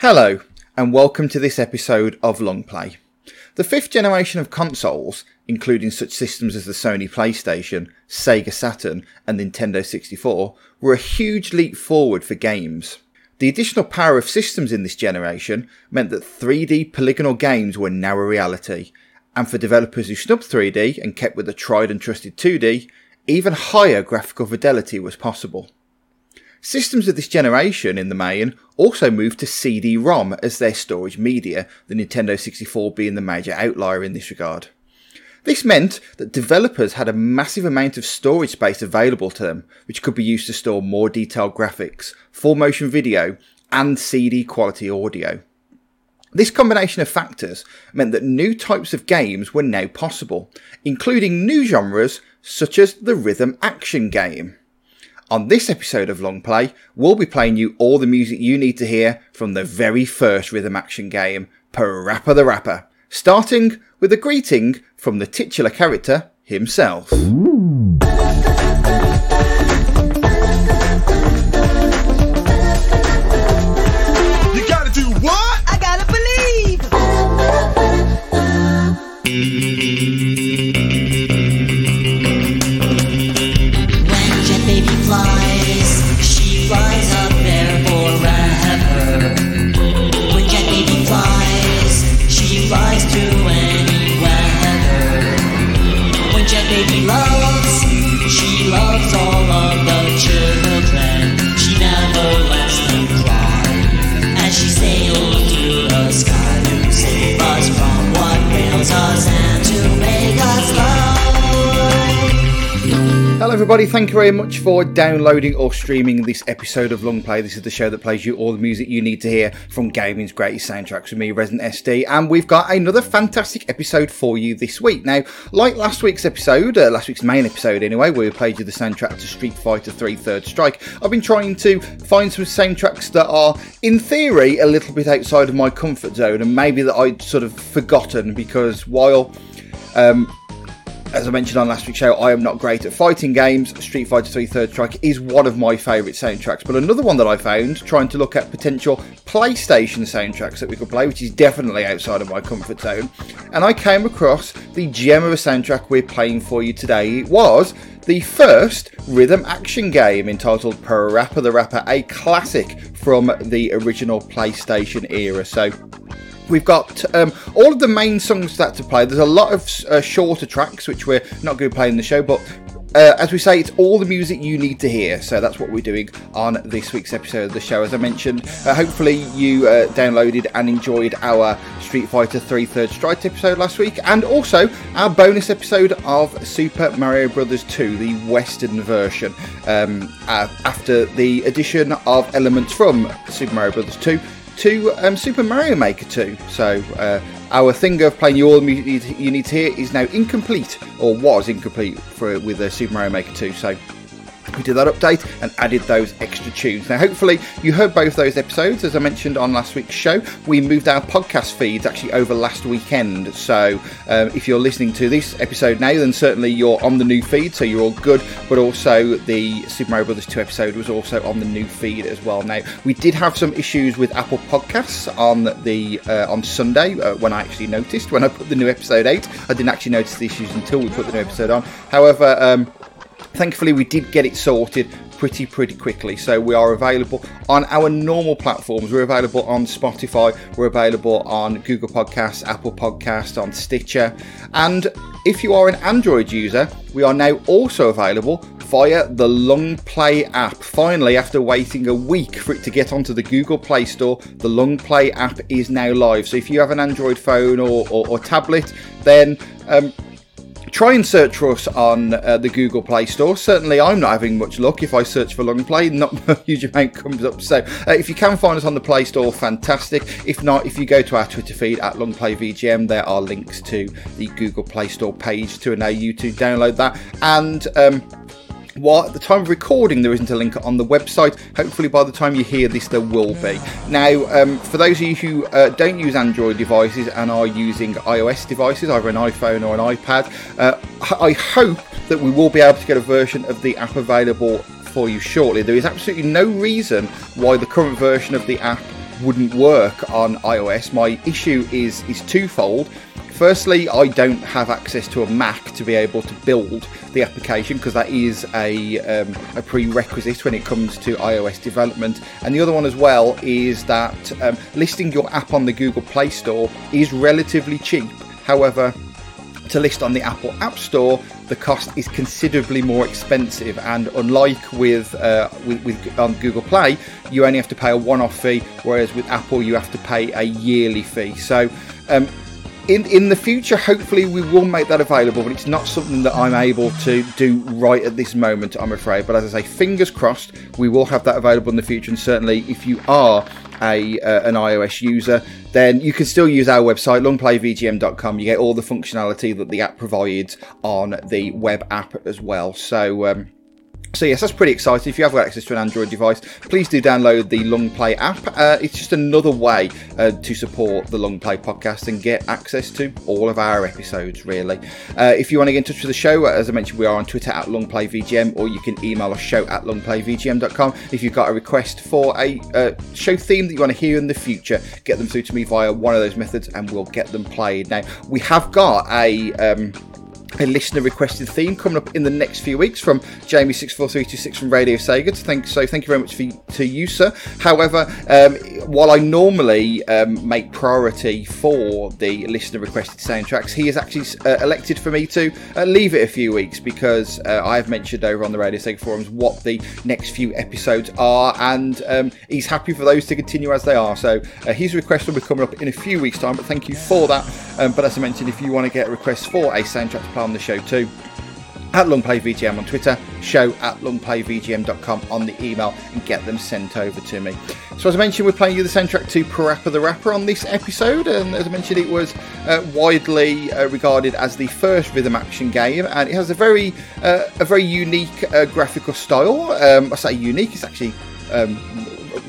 Hello, and welcome to this episode of Long Play. The fifth generation of consoles, including such systems as the Sony PlayStation, Sega Saturn, and Nintendo 64, were a huge leap forward for games. The additional power of systems in this generation meant that 3D polygonal games were now a reality, and for developers who snubbed 3D and kept with the tried and trusted 2D, even higher graphical fidelity was possible. Systems of this generation, in the main, also moved to CD ROM as their storage media, the Nintendo 64 being the major outlier in this regard. This meant that developers had a massive amount of storage space available to them, which could be used to store more detailed graphics, full motion video, and CD quality audio. This combination of factors meant that new types of games were now possible, including new genres such as the rhythm action game. On this episode of Long Play, we'll be playing you all the music you need to hear from the very first rhythm action game, Parappa the Rapper, starting with a greeting from the titular character himself. You Baby flies, she flies up there forever. When Jet Baby flies, she flies through any weather. When Jet Baby loves, she loves all of the children. She never lets them cry. As she sails through the sky to save us from what ails us Hello, everybody. Thank you very much for downloading or streaming this episode of Long Play. This is the show that plays you all the music you need to hear from gaming's greatest soundtracks with me, Resident SD. And we've got another fantastic episode for you this week. Now, like last week's episode, uh, last week's main episode anyway, where we played you the soundtrack to Street Fighter 3 Third Strike, I've been trying to find some soundtracks that are, in theory, a little bit outside of my comfort zone and maybe that I'd sort of forgotten because while. Um, as I mentioned on last week's show, I am not great at fighting games. Street Fighter 3 Third Strike is one of my favourite soundtracks. But another one that I found, trying to look at potential PlayStation soundtracks that we could play, which is definitely outside of my comfort zone, and I came across the gem of a soundtrack we're playing for you today. It was the first rhythm action game entitled Parappa the Rapper, a classic from the original PlayStation era. So We've got um, all of the main songs that to play. There's a lot of uh, shorter tracks which we're not going to play in the show, but uh, as we say, it's all the music you need to hear. So that's what we're doing on this week's episode of the show. As I mentioned, uh, hopefully you uh, downloaded and enjoyed our Street Fighter 3 Third Strike episode last week, and also our bonus episode of Super Mario Brothers 2, the Western version, um, after the addition of elements from Super Mario Brothers 2 to um, Super Mario Maker 2. So uh, our thing of playing you all the you need to hear is now incomplete, or was incomplete for with uh, Super Mario Maker 2. So we did that update and added those extra tunes. Now, hopefully, you heard both those episodes. As I mentioned on last week's show, we moved our podcast feeds actually over last weekend. So, um, if you're listening to this episode now, then certainly you're on the new feed, so you're all good. But also, the Super Mario Brothers 2 episode was also on the new feed as well. Now, we did have some issues with Apple Podcasts on the uh, on Sunday uh, when I actually noticed when I put the new episode out. I didn't actually notice the issues until we put the new episode on. However, um, thankfully we did get it sorted pretty pretty quickly. So we are available on our normal platforms. We're available on spotify. We're available on google podcasts apple podcasts on stitcher. And if you are an android user we are now also available via the long play app. Finally after waiting a week for it to get onto the google play store the long play app is now live. So if you have an android phone or, or, or tablet then um, try and search for us on uh, the Google Play Store. Certainly, I'm not having much luck if I search for Long Play, not a huge amount comes up. So, uh, if you can find us on the Play Store, fantastic. If not, if you go to our Twitter feed at Long Play VGM, there are links to the Google Play Store page to enable you to download that. And um, while at the time of recording there isn't a link on the website, hopefully by the time you hear this there will be. Now, um, for those of you who uh, don't use Android devices and are using iOS devices, either an iPhone or an iPad, uh, I hope that we will be able to get a version of the app available for you shortly. There is absolutely no reason why the current version of the app wouldn't work on iOS. My issue is is twofold. Firstly, I don't have access to a Mac to be able to build the application because that is a, um, a prerequisite when it comes to iOS development. And the other one as well is that um, listing your app on the Google Play Store is relatively cheap. However, to list on the Apple App Store, the cost is considerably more expensive. And unlike with, uh, with, with on Google Play, you only have to pay a one-off fee, whereas with Apple you have to pay a yearly fee. So. Um, in, in the future, hopefully, we will make that available, but it's not something that I'm able to do right at this moment, I'm afraid. But as I say, fingers crossed, we will have that available in the future. And certainly, if you are a uh, an iOS user, then you can still use our website, longplayvgm.com. You get all the functionality that the app provides on the web app as well. So. Um, so yes, that's pretty exciting. If you have got access to an Android device, please do download the Long Play app. Uh, it's just another way uh, to support the Long Play podcast and get access to all of our episodes. Really, uh, if you want to get in touch with the show, as I mentioned, we are on Twitter at LongPlayVGM, or you can email us show at longplayvgm.com. If you've got a request for a uh, show theme that you want to hear in the future, get them through to me via one of those methods, and we'll get them played. Now we have got a. Um, a listener requested theme coming up in the next few weeks from Jamie six four three two six from Radio Sega. So thank, so thank you very much for, to you, sir. However, um, while I normally um, make priority for the listener requested soundtracks, he has actually uh, elected for me to uh, leave it a few weeks because uh, I have mentioned over on the Radio Sega forums what the next few episodes are, and um, he's happy for those to continue as they are. So uh, his request will be coming up in a few weeks' time. But thank you for that. Um, but as I mentioned, if you want to get a request for a soundtrack on the show too, at longplayvgm on Twitter, show at longplayvgm.com on the email, and get them sent over to me. So, as I mentioned, we're playing you the soundtrack to Parappa the Rapper on this episode, and as I mentioned, it was uh, widely uh, regarded as the first rhythm action game, and it has a very, uh, a very unique uh, graphical style. Um, I say unique; it's actually um,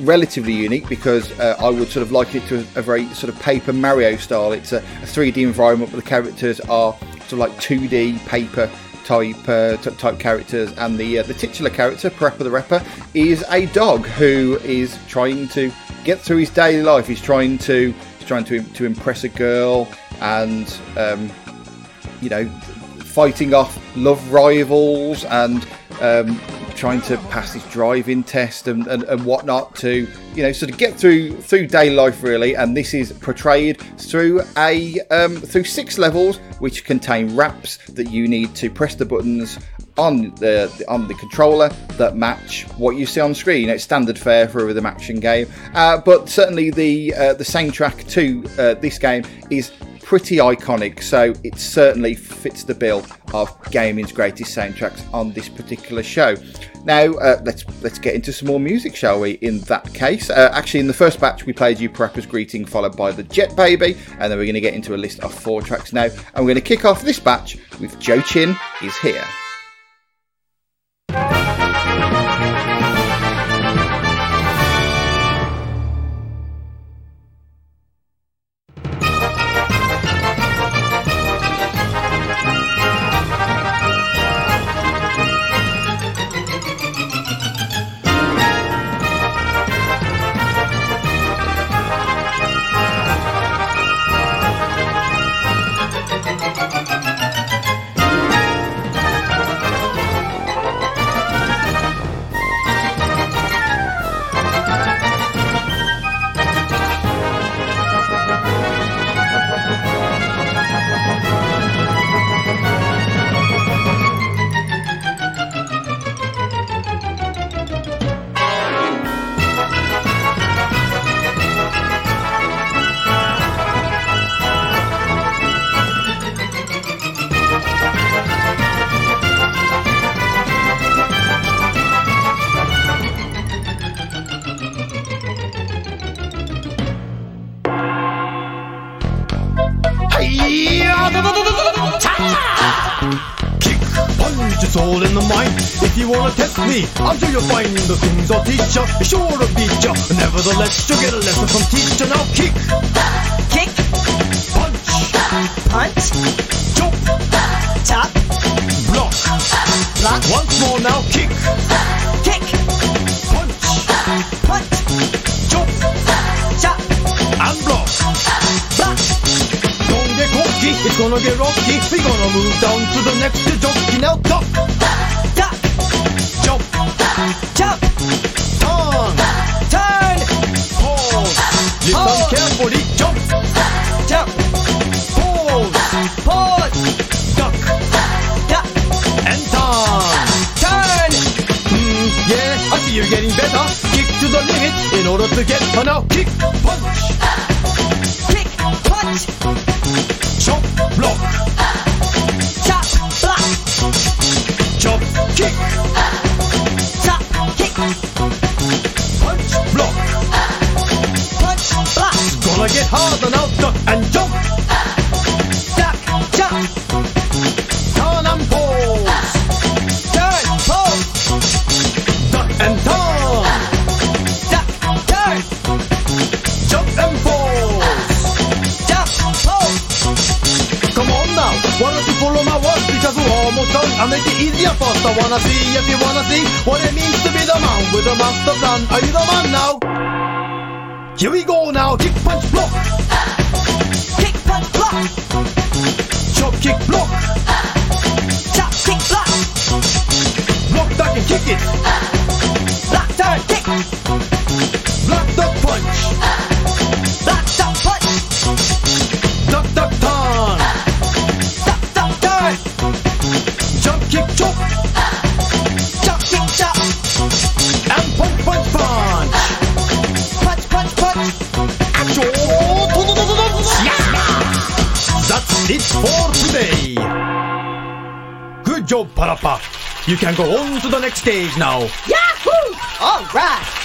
relatively unique because uh, I would sort of like it to a, very sort of Paper Mario style. It's a, a 3D environment, but the characters are sort of like 2D paper type uh, t- type characters, and the uh, the titular character, Parappa the Rapper, is a dog who is trying to get through his daily life. He's trying to he's trying to to impress a girl, and um, you know, fighting off love rivals and um, trying to pass his driving test and, and, and whatnot to you know sort of get through through daily life really and this is portrayed through a um, through six levels which contain raps that you need to press the buttons on the on the controller that match what you see on screen. It's standard fare for a rhythm action game, uh, but certainly the uh, the soundtrack to uh, this game is pretty iconic. So it certainly fits the bill of gaming's greatest soundtracks on this particular show. Now uh, let's let's get into some more music, shall we? In that case, uh, actually, in the first batch we played you Parappa's Greeting, followed by the Jet Baby, and then we're going to get into a list of four tracks now. And we're going to kick off this batch with Joe Chin is here. teacher is sure to beat ya. Nevertheless, you get a lesson from teacher. Now kick, kick, punch, punch, jump, chop, block, block. Once more now, kick, kick, punch, punch, jump, chop, and block, block. Gonna get cocky, it's gonna get rocky. We gonna move down to the next jump. Now duck, duck, jump, jump. Pause. Listen Pause. carefully. Jump, jump, pause, pause, duck, and turn. turn, Hmm, yeah, I see you're getting better. Kick to the limit in order to get her now. Kick, punch, kick, punch, chop, harder now. Duck and jump, duck, jump, turn and pause. turn, pose, Duck and turn, duck, turn, jump and pause. jump, pose, Come on now, why don't you follow my words because we're almost done. I make it easier first. I wanna see if you wanna see what it means to be the man with the master plan. Are you the man now? Here we go now. Kick, punch, block. kick, punch, block, Chop, kick, block. chop, kick, block, Block, duck, and kick it. block, turn, kick, Block, duck, punch. Job, Parappa. You can go on to the next stage now. Yahoo! All right.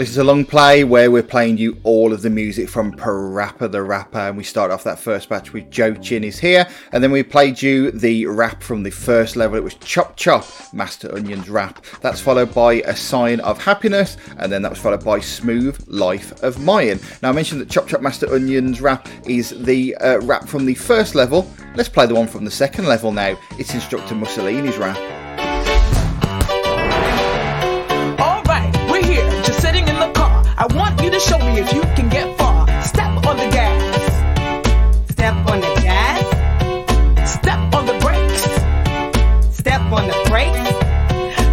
You're listening to Long Play, where we're playing you all of the music from Parappa the Rapper. And we start off that first batch with Joe Chin is here. And then we played you the rap from the first level. It was Chop Chop, Master Onion's rap. That's followed by A Sign of Happiness. And then that was followed by Smooth Life of Mayan. Now, I mentioned that Chop Chop, Master Onion's rap is the uh, rap from the first level. Let's play the one from the second level now. It's Instructor Mooselini's rap. I want you to show me if you can get far. Step on the gas, Step on the gas. step on the brakes. Step on the brakes.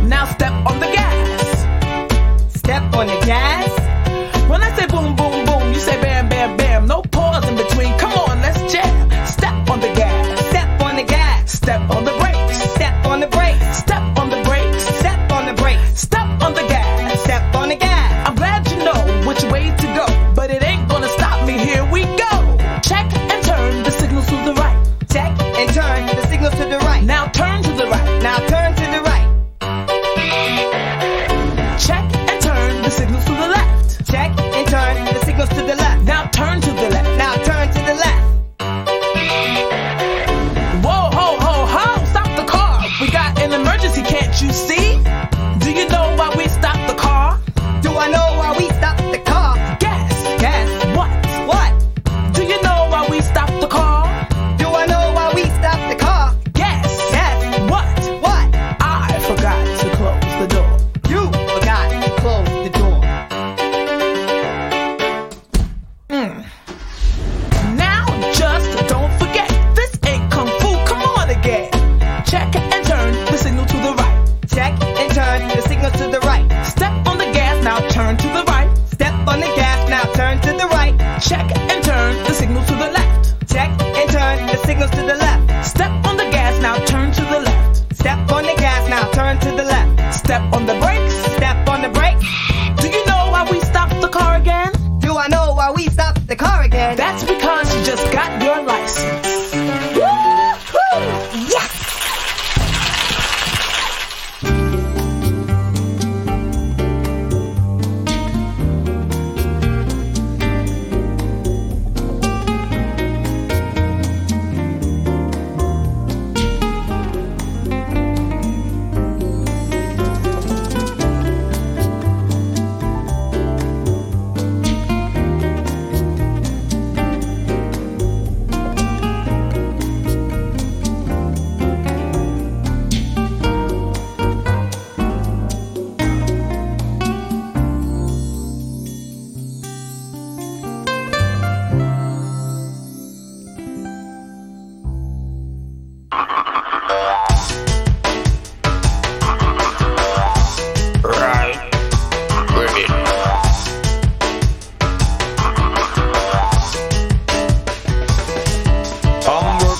Now step on the gas. Step on the gas.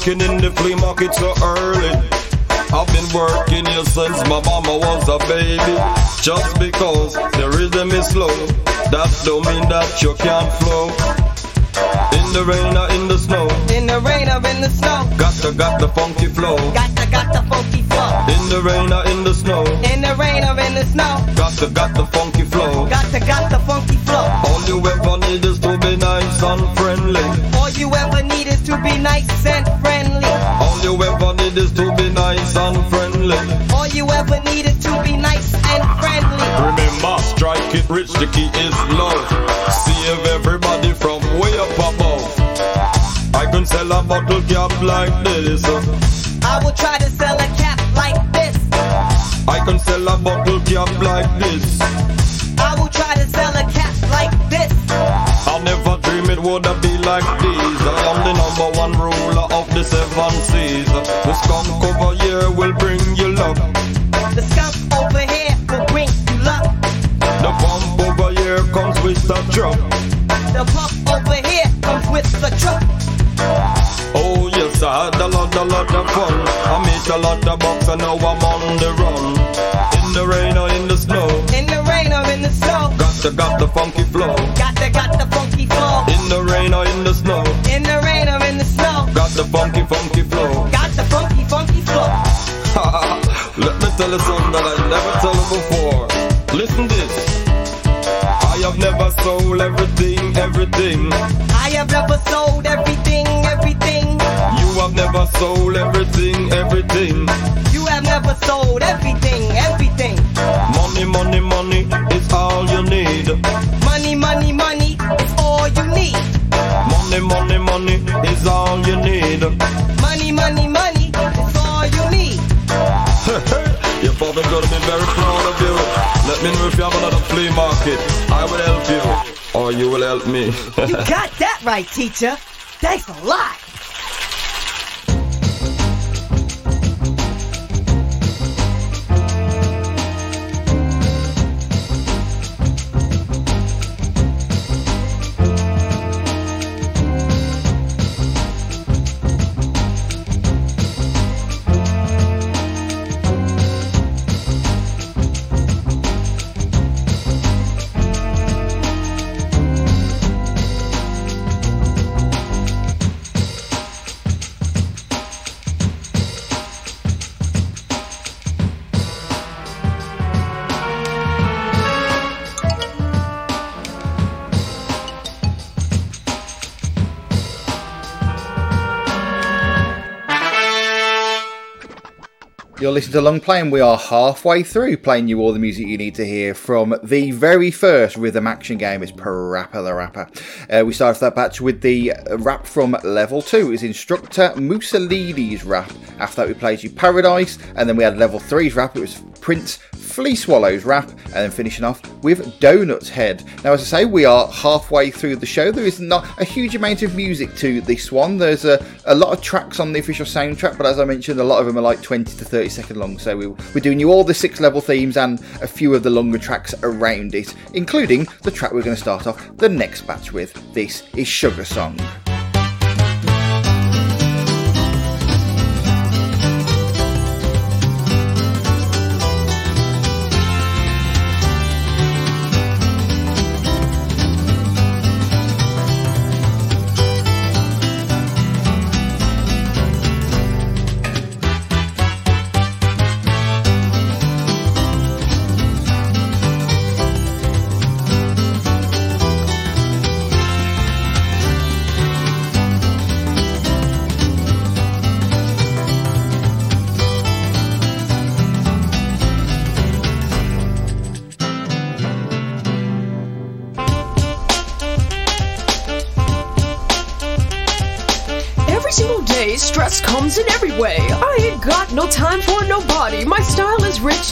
Working in the flea market so early. I've been working here since my mama was a baby. Just because the rhythm is slow, that don't mean that you can't flow. In the rain or in the snow, In the rain or in the snow. got to got the funky flow. Got the, got the funky flow. In the rain or in the snow, In the rain or in the snow. got to got the funky flow. Got the, got the funky flow. All you ever need is to be nice and friendly. All you ever need is to be nice and friendly. All you ever need is to be nice and friendly. All you ever need is to be nice and friendly. Remember, strike it rich, the key is love. Save everybody from way up above. I can sell a bottle cap like this. I will try to sell a cap like this. I can sell a bottle cap like this. I will try to sell a cap like this. I never dream it would be like this. I am the number one ruler of the seven seas. The skunk over here will bring you luck. The skunk over here will bring you luck. The bump over here comes with the truck. The pump over here comes with the truck. Oh yes, I had a lot, a lot of fun. I made a lot of bucks and now I'm on the run. In the rain or in the snow, In the rain or in the snow. got to got the funky flow. Got the, got the funky flow. In the rain or in the snow, In the rain or in the snow. Got the funky, funky flow. Got the funky, funky flow. Let me tell you something that I never tell you before. Listen this. I have never sold everything, everything. I have never sold everything, everything. You have never sold everything, everything. You have never sold everything, everything. Money, money, money is all you need. Money, money, money is all you need. Money, money, money is all you need. Money, money, money is all you need. Your father gonna be very proud of you. Let me know if you have another flea market. I will help you, or you will help me. You got that right, teacher. Thanks a lot. You're listening to Long Play, and we are halfway through playing you all the music you need to hear from the very first rhythm action game. It's Parappa the Rapper. Uh, we started that batch with the rap from level 2. It was Instructor Mooselini's rap. After that, we played you Paradise, and then we had level 3's rap. It was Prince Flea Swallow's rap, and then finishing off with Donut's Head. Now, as I say, we are halfway through the show. There is not a huge amount of music to this one. There's a, a lot of tracks on the official soundtrack, but as I mentioned, a lot of them are like 20 to 30 second long. So we, we're doing you all the six level themes and a few of the longer tracks around it, including the track we're going to start off the next batch with. This is Sugar Song.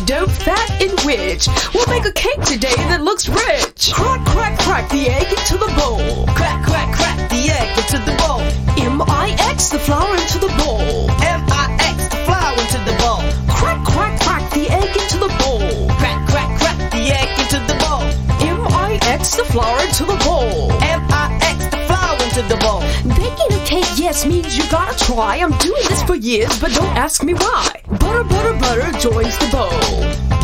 Dope, fat, and rich. We'll make a cake today that looks rich. Crack, crack, crack the egg into the bowl. Crack, crack, crack the egg into the bowl. M-I-X the flour into the bowl. M-I-X, the flour into the bowl. Crack, crack, crack the egg into the bowl. Crack, crack, crack the egg into the bowl. M-I-X the flour into the bowl. M-I-X, the flour into the bowl. Baking a cake, yes, means you gotta try. I'm doing this for years, but don't ask me why. Butter, butter, butter joins the bowl.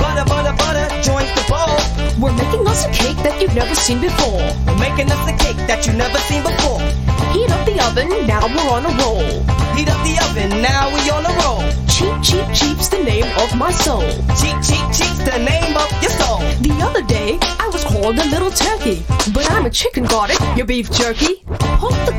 Butter, butter, butter joins the bowl. We're making us a cake that you've never seen before. We're making us a cake that you've never seen before. Heat up the oven, now we're on a roll. Heat up the oven, now we're on a roll. Cheap, cheap, cheap's the name of my soul. Cheap, cheap, cheap's the name of your soul. The other day, I was called a little turkey, but I'm a chicken, it? Your beef jerky. In the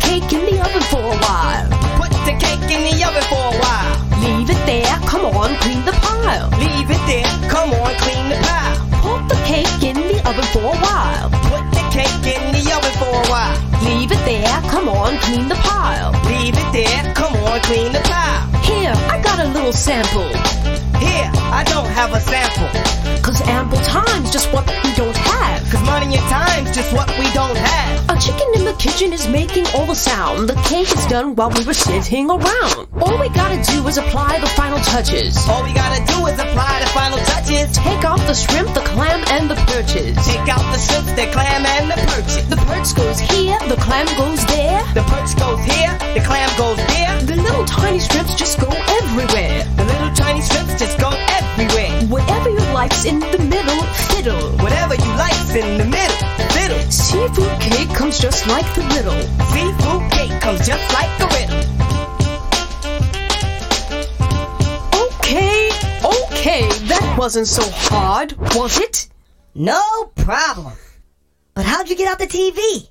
Leave it there, come on, clean the pile. Hold the cake in the oven for a while. Put the cake in the oven for a while. Leave it there, come on, clean the pile. Leave it there, come on, clean the pile. Here, I got a little sample. Here, I don't have a sample. Cause ample time's just what we don't have. Cause money and time's just what we don't have. A chicken in the kitchen is making all the sound. The cake is done while we were sitting around. All we gotta do is apply the final touches. All we gotta do is apply the final touches. Take off the shrimp, the clam, and the perches. Take out the shrimp, the clam, and the perches. The perch goes here, the clam goes there. The perch goes here, the clam goes there. The little tiny shrimps just go everywhere. The little tiny shrimps just go everywhere. Whatever you like's in the middle, fiddle. Whatever you like's in the middle. Seafood cake comes just like the riddle. Seafood cake comes just like the riddle. Okay, okay, that wasn't so hard, was it? No problem. But how'd you get out the TV?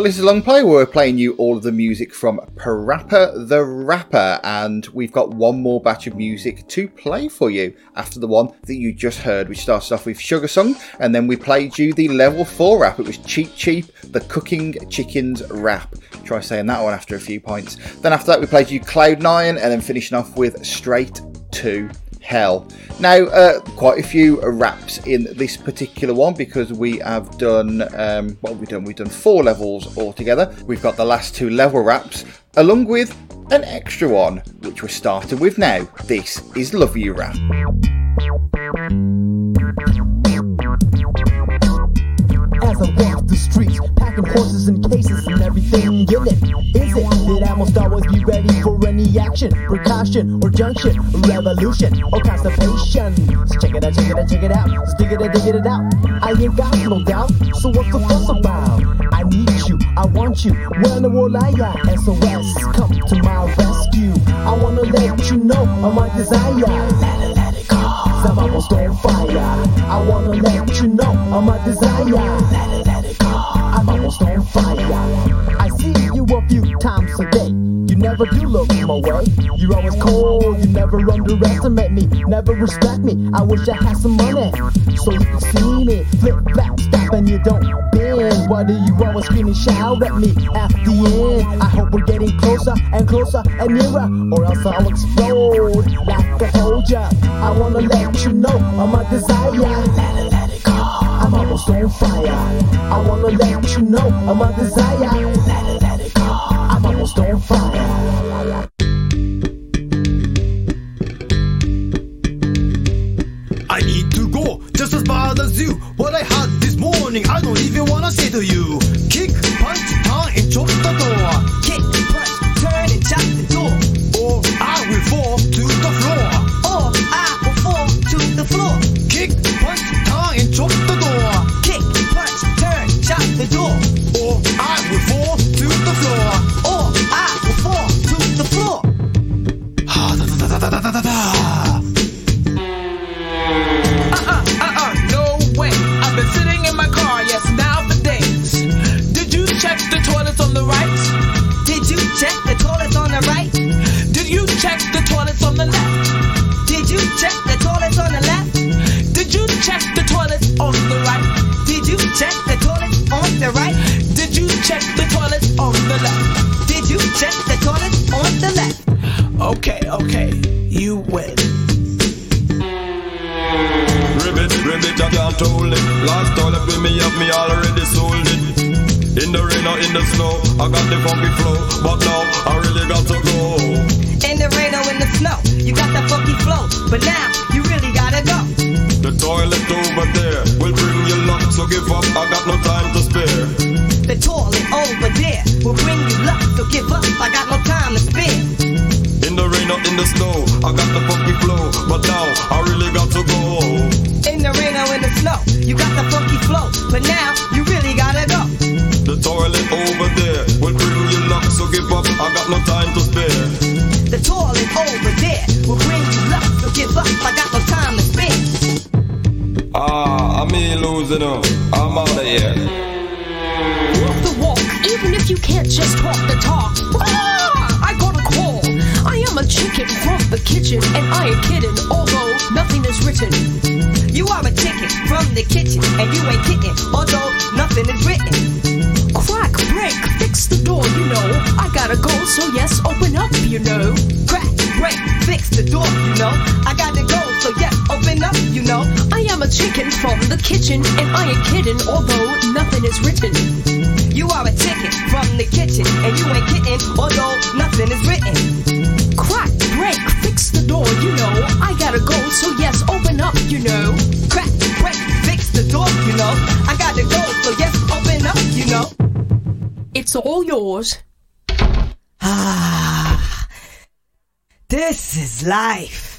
Is a long play where we're playing you all of the music from Parappa the Rapper, and we've got one more batch of music to play for you after the one that you just heard, which starts off with Sugar Song, and then we played you the level 4 rap. It was Cheap Cheap, the Cooking Chickens rap. Try saying that one after a few points. Then after that, we played you Cloud9, and then finishing off with Straight to Hell. Now, uh, quite a few wraps in this particular one because we have done um, what have we done? We've done four levels altogether. We've got the last two level wraps along with an extra one, which we're starting with now. This is Love You Rap. As I walk the streets, packing horses and cases and everything in it. Is it that I must always be ready for any action, precaution, or junction, revolution, or constipation? So check it out, check it out, check it out. Just dig it out, dig it out. I ain't got no doubt. So what's the fuss about? I need you, I want you. The world I at? SOS, come to my rescue. I wanna let you know of my desire. I'm almost on fire. I wanna let you know of my desire. Let it, let it go. I'm almost on fire. I see you a few times a day. You never do look my way. You're always cold. You never underestimate me. Never respect me. I wish I had some money so you can see me. Flip, flap, stop, and you don't Why do you always and shout at me at the end? I hope we're getting closer and closer and nearer, or else I'll explode like told ya. I wanna let you know of my desire. Let it, let it go. I'm almost on fire. I wanna let you know of my desire. Let it, let it go. I'm almost on fire. Morning, I don't even wanna say to you. Kick, punch, turn, and chop the door. Kick, punch, turn, and chop the door. Or I will fall to the floor. Or I will fall to the floor. I'm me. I'm out of here. Walk the walk, even if you can't just talk the talk. Ah, I got a call. I am a chicken from the kitchen, and I ain't kidding, although nothing is written. You are a chicken from the kitchen, and you ain't kidding, although nothing is written. Crack, break, fix the door, you know. I gotta go, so yes, open up, you know. Crack, break, fix the door, you know. I gotta go, so yes, open up, you know. I am a chicken from the kitchen, and I ain't kidding, although nothing is written. You are a chicken from the kitchen, and you ain't kidding, although nothing is written. Crack, break, fix the door, you know. I gotta go, so yes, open up, you know. Crack, break, fix the door, you know. I gotta go, so yes, open up, you know. It's all yours. Ah, this is life.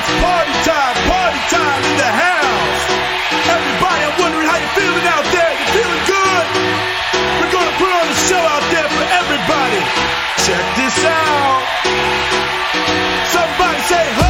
It's party time, party time in the house. Everybody, I'm wondering how you feeling out there. You feeling good? We're gonna put on a show out there for everybody. Check this out. Somebody say ho!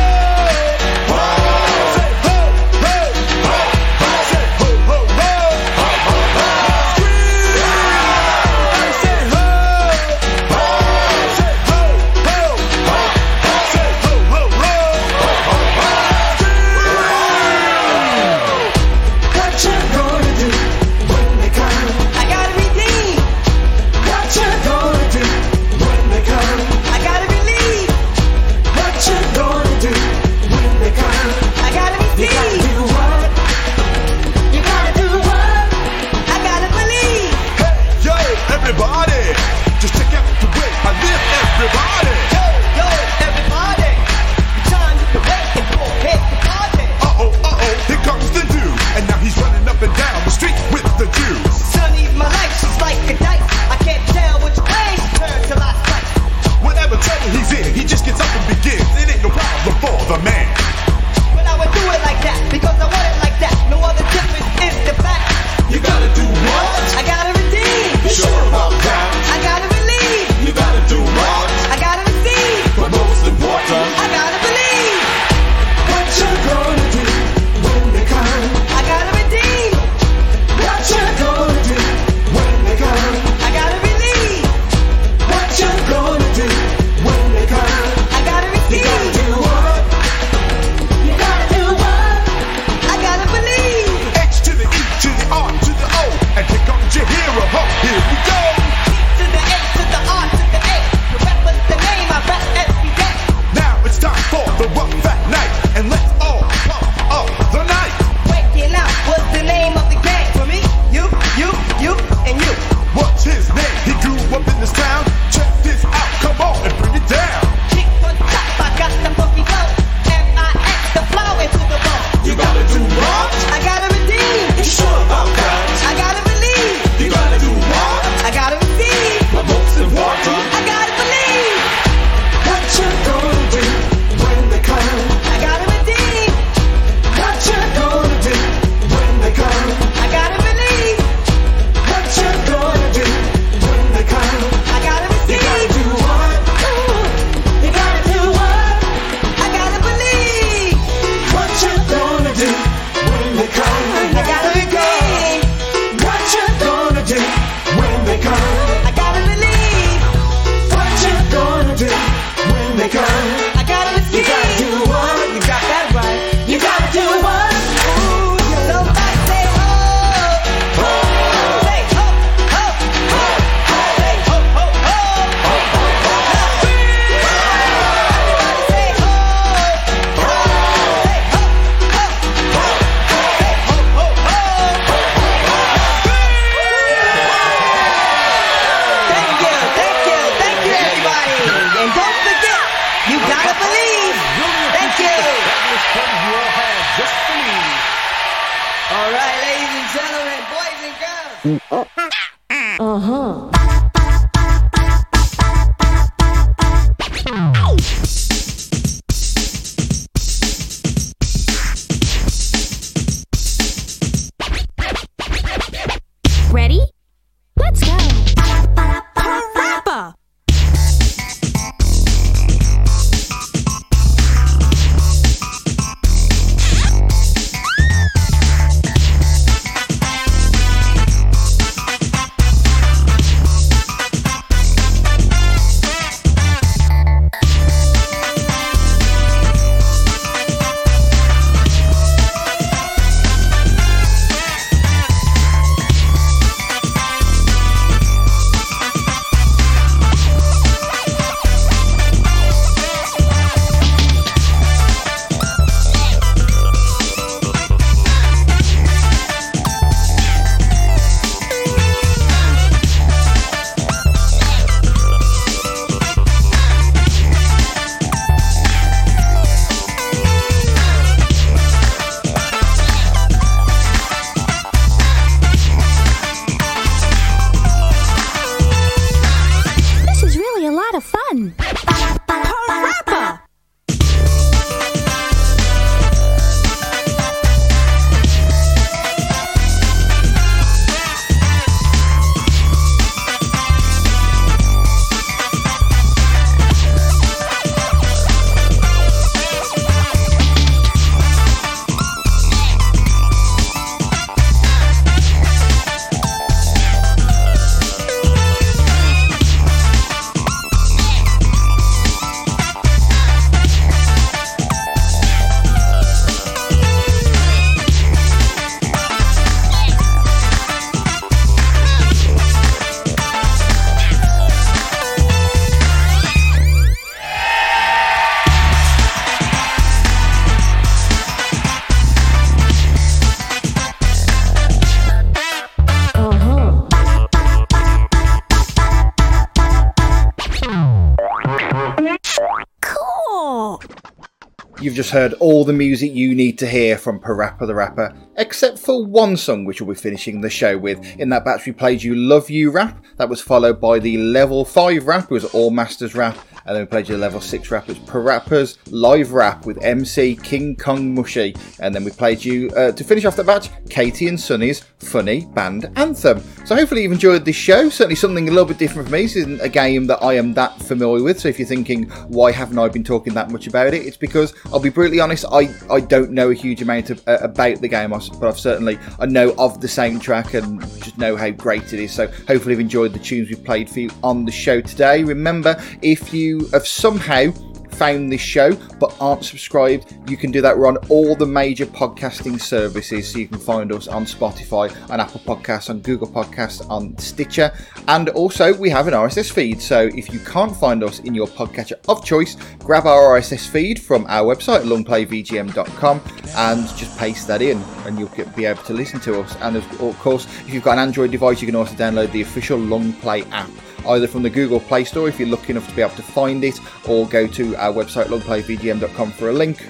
You've just heard all the music you need to hear from Parappa the Rapper, except for one song which we'll be finishing the show with. In that batch, we played you Love You rap, that was followed by the level 5 rap, it was All Masters rap, and then we played you level 6 rappers, Parappa's live rap with MC King Kong Mushi, and then we played you, uh, to finish off that batch, Katy and Sunny's Funny Band Anthem. So hopefully you've enjoyed this show, certainly something a little bit different for me. This isn't a game that I am that familiar with, so if you're thinking, why haven't I been talking that much about it? It's because I'll be brutally honest, I, I don't know a huge amount of, uh, about the game, but I've certainly I know of the soundtrack and just know how great it is. So hopefully you've enjoyed the tunes we've played for you on the show today. Remember, if you have somehow found this show but aren't subscribed, you can do that. We're on all the major podcasting services, so you can find us on Spotify, on Apple Podcasts, on Google Podcasts, on Stitcher, and also we have an RSS feed. So if you can't find us in your podcatcher of choice, grab our RSS feed from our website, longplayvgm.com, and just paste that in, and you'll be able to listen to us. And of, course, if you've got an Android device, you can also download the official Long Play app either from the Google Play Store if you're lucky enough to be able to find it, or go to our website longplayvgm.com for a link.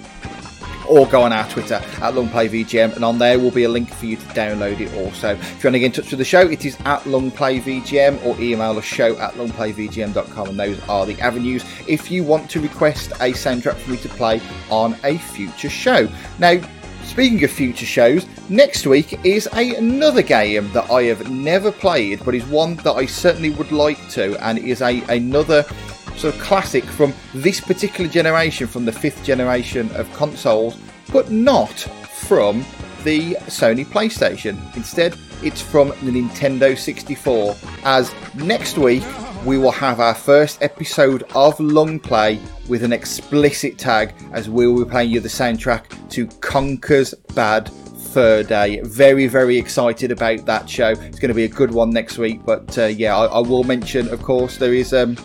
Or go on our Twitter at LongPlayVGM, and on there will be a link for you to download it also. If you want to get in touch with the show, it is at LongPlayVGM or email us show at LongPlayVGM.com, and those are the avenues if you want to request a soundtrack for me to play on a future show. Now, Speaking of future shows, next week is a, another game that I have never played, but is one that I certainly would like to, and is a another sort of classic from this particular generation, from the fifth generation of consoles, but not from the Sony PlayStation. Instead, it's from the Nintendo 64. As next week we will have our first episode of Long Play with an explicit tag, as we will be playing you the soundtrack to Conker's Bad Fur Day. Very, very excited about that show. It's going to be a good one next week. But uh, yeah, I, I, will mention, of course, there is um,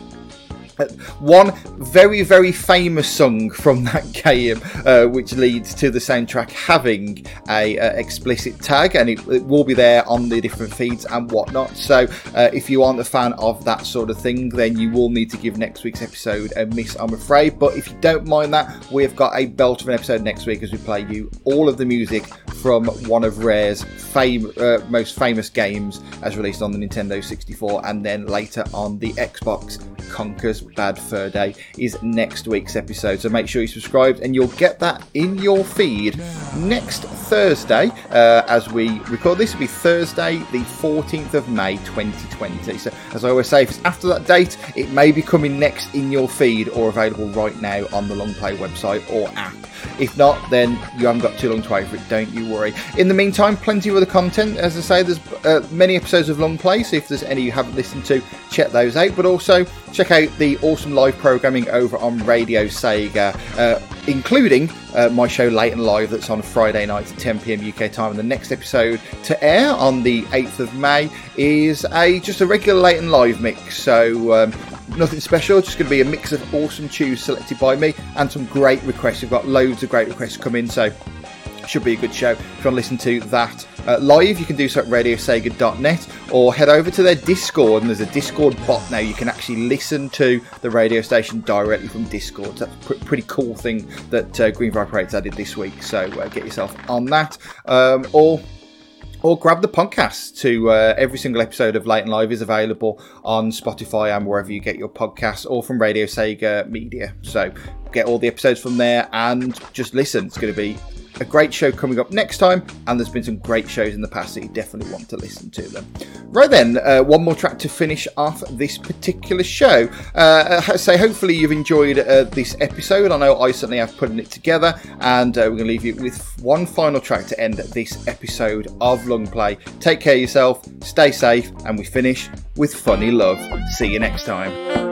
one very, very famous song from that game, uh, which leads to the soundtrack having a uh, explicit tag, and it, it, will be there on the different feeds and whatnot. So, uh, if you aren't a fan of that sort of thing, then you will need to give next week's episode a miss, I'm afraid. But if you don't mind that, we have got a belt of an episode next week as we play you all of the music from one of Rare's fame, uh, most famous games as released on the Nintendo 64 and then later on the Xbox. Conker's Bad Fur Day is next week's episode, so make sure you subscribe and you'll get that in your feed next Thursday. Uh, as we record this, will be Thursday, the 14th of May 2020. So, as I always say, if it's after that date, it may be coming next in your feed or available right now on the Long Play website or app. If not, then you haven't got too long to wait for it, don't you worry. In the meantime, plenty of other content. As I say, there's uh, many episodes of Long Play, so if there's any you haven't listened to, check those out. But also, check out the awesome live programming over on Radio Sega, uh, including uh, my show Late and Live that's on Friday night at 10 pm UK time. And the next episode to air on the 8th of May is a just a regular Late and Live mix. So um, nothing special, just going to be a mix of awesome tunes selected by me and some great requests. We've got loads of great requests come in, so should be a good show. If you want to listen to that uh, live, you can do so at radiosega.net or head over to their Discord. And there's a Discord bot now. You can actually listen to the radio station directly from Discord. That's a pr- pretty cool thing that uh, Green Vibrates added this week. So uh, get yourself on that. Um, or or grab the podcast to uh, every single episode of Late and Live is available on Spotify and wherever you get your podcasts or from Radio Sega Media. So get all the episodes from there and just listen. It's going to be a great show coming up next time, and there's been some great shows in the past, so you definitely want to listen to them. Right then, uh, one more track to finish off this particular show. Uh, I say, hopefully, you've enjoyed uh, this episode. I know I certainly have putting it together, and uh, we're going to leave you with one final track to end this episode of Long Play. Take care of yourself, stay safe, and we finish with Funny Love. See you next time.